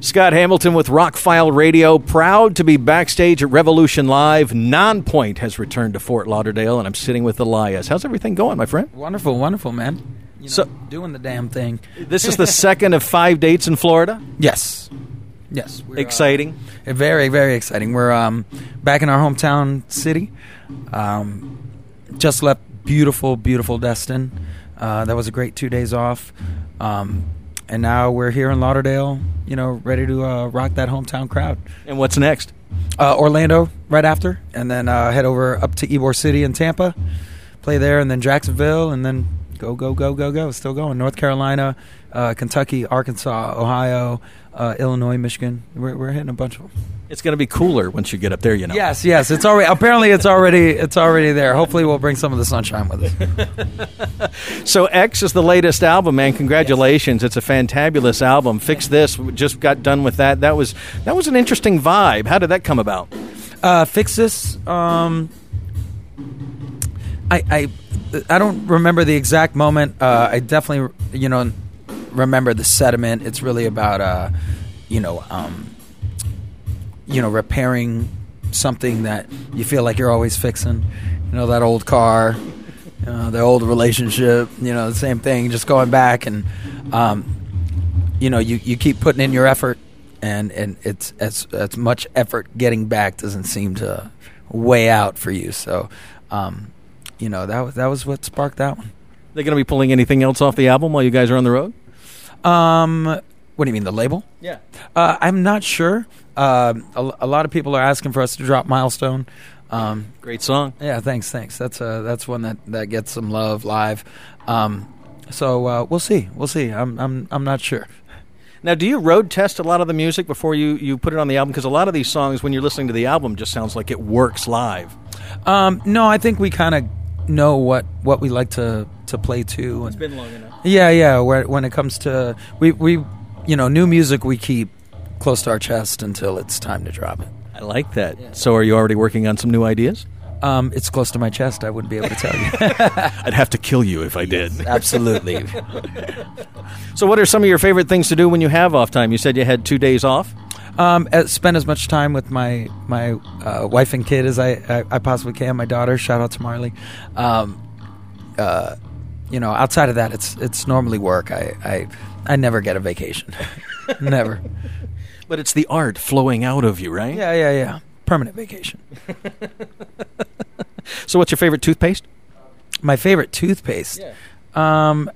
Scott Hamilton with Rockfile Radio, proud to be backstage at Revolution Live. Nonpoint has returned to Fort Lauderdale, and I'm sitting with Elias. How's everything going, my friend? Wonderful, wonderful, man. You know, So- doing the damn thing. This is the second of five dates in Florida. Yes, yes. uh, Exciting. very, very exciting. We're um, back in our hometown city. Um, just left beautiful, beautiful Destin. Uh, that was a great two days off. Um, and now we're here in Lauderdale, you know, ready to uh, rock that hometown crowd. And what's next? Uh, Orlando right after, and then uh, head over up to Ybor City in Tampa, play there, and then Jacksonville, and then go, go, go, go, go. Still going. North Carolina, uh, Kentucky, Arkansas, Ohio, uh, Illinois, Michigan. We're, we're hitting a bunch of them. It's going to be cooler once you get up there, you know. Yes, yes. It's already apparently it's already it's already there. Hopefully, we'll bring some of the sunshine with us. So X is the latest album, man. Congratulations! It's a fantabulous album. Fix this. We Just got done with that. That was that was an interesting vibe. How did that come about? Uh, fix this. Um, I I I don't remember the exact moment. Uh, I definitely you know remember the sediment. It's really about uh, you know um, you know repairing something that you feel like you're always fixing. You know that old car, you know, the old relationship. You know the same thing. Just going back and um, you know you, you keep putting in your effort and and it's as as much effort getting back doesn't seem to weigh out for you so um you know that was that was what sparked that one They going to be pulling anything else off the album while you guys are on the road? um what do you mean the label Yeah. uh, i'm not sure um a, a lot of people are asking for us to drop milestone um Great song. yeah thanks thanks that's uh that's one that that gets some love live um so uh, we'll see we'll see i'm i'm i'm not sure Now, do you road test a lot of the music before you, you put it on the album? Because a lot of these songs, when you're listening to the album, just sounds like it works live. Um, no, I think we kind of know what, what we like to, to play to. And, been long enough. yeah, yeah. Where, when it comes to we, we, you know, new music, we keep close to our chest until it's time to drop it. I like that. So, are you already working on some new ideas? Um, it's close to my chest. I wouldn't be able to tell you. I'd have to kill you if I did. Absolutely. So, what are some of your favorite things to do when you have off time? You said you had two days off. Um, spend as much time with my my uh, wife and kid as I, I, I possibly can. My daughter, shout out to Marley. Um, uh, you know, outside of that, it's it's normally work. I I, I never get a vacation, never. But it's the art flowing out of you, right? Yeah, yeah, yeah. Permanent vacation. So, what's your favorite toothpaste? My favorite toothpaste. Um,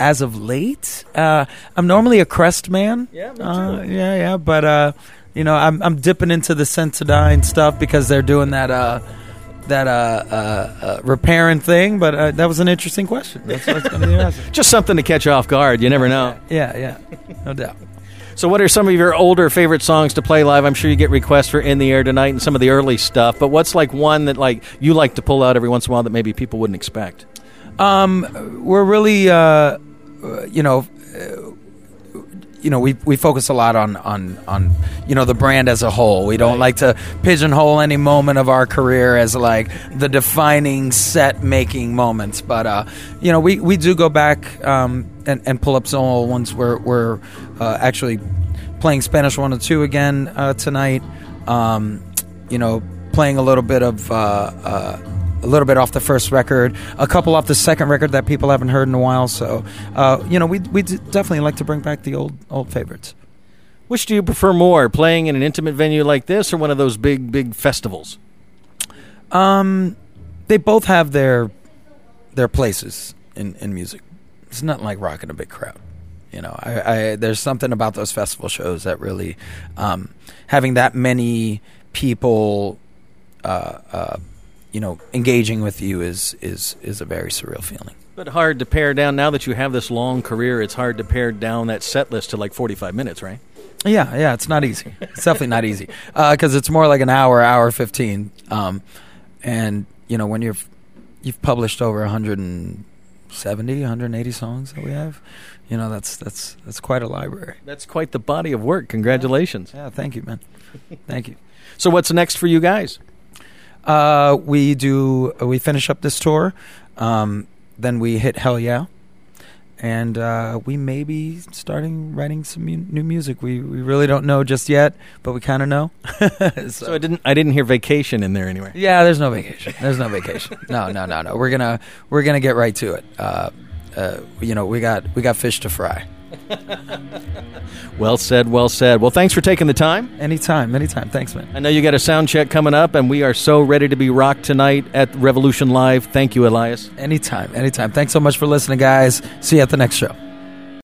as of late, uh, I'm normally a Crest man. Yeah, Uh, yeah, yeah. But uh, you know, I'm I'm dipping into the Sensodyne stuff because they're doing that uh, that uh, uh, uh, repairing thing. But uh, that was an interesting question. That's what's going to be answer. Just something to catch off guard. You never know. Yeah, yeah, no doubt. So, what are some of your older favorite songs to play live? I'm sure you get requests for "In the Air Tonight" and some of the early stuff. But what's like one that like you like to pull out every once in a while that maybe people wouldn't expect? Um, we're really, uh, you know, uh, you know, we we focus a lot on on on you know the brand as a whole. We don't like to pigeonhole any moment of our career as like the defining set making moments. But uh, you know, we we do go back um, and and pull up some old ones. We're we're uh, actually playing Spanish one and two again uh, tonight. Um, you know, playing a little bit of. Uh, uh, a little bit off the first record, a couple off the second record that people haven't heard in a while. So, uh, you know, we we definitely like to bring back the old old favorites. Which do you prefer more, playing in an intimate venue like this or one of those big big festivals? Um, they both have their their places in, in music. It's not like rocking a big crowd. You know, I, I there's something about those festival shows that really um, having that many people, uh, uh, you know, engaging with you is is is a very surreal feeling. But hard to pare down now that you have this long career. It's hard to pare down that set list to like 45 minutes, right? Yeah, yeah, it's not easy. It's definitely not easy because it's more like an hour, hour fifteen. Um, and you know when you've you've published over 170, 180 songs that we have, you know that's that's that's quite a library. That's quite the body of work. Congratulations. Yeah, thank you, man. thank you. So what's next for you guys? Uh, we do we finish up this tour, um, then we hit Hellyeah, and uh, we may be starting writing some mu- new music. We we really don't know just yet, but we kind of know. so, So I didn't I didn't hear vacation in there anywhere. yeah, there's no vacation. There's no vacation. No, no, no, no. We're gonna we're gonna get right to it. Uh, uh, you know, we got we got fish to fry. Well said, well said. Well, thanks for taking the time. Anytime, anytime. Thanks, man. I know you got a sound check coming up, and we are so ready to be rocked tonight at Revolution Live. Thank you, Elias. Anytime, anytime. Thanks so much for listening, guys. See you at the next show.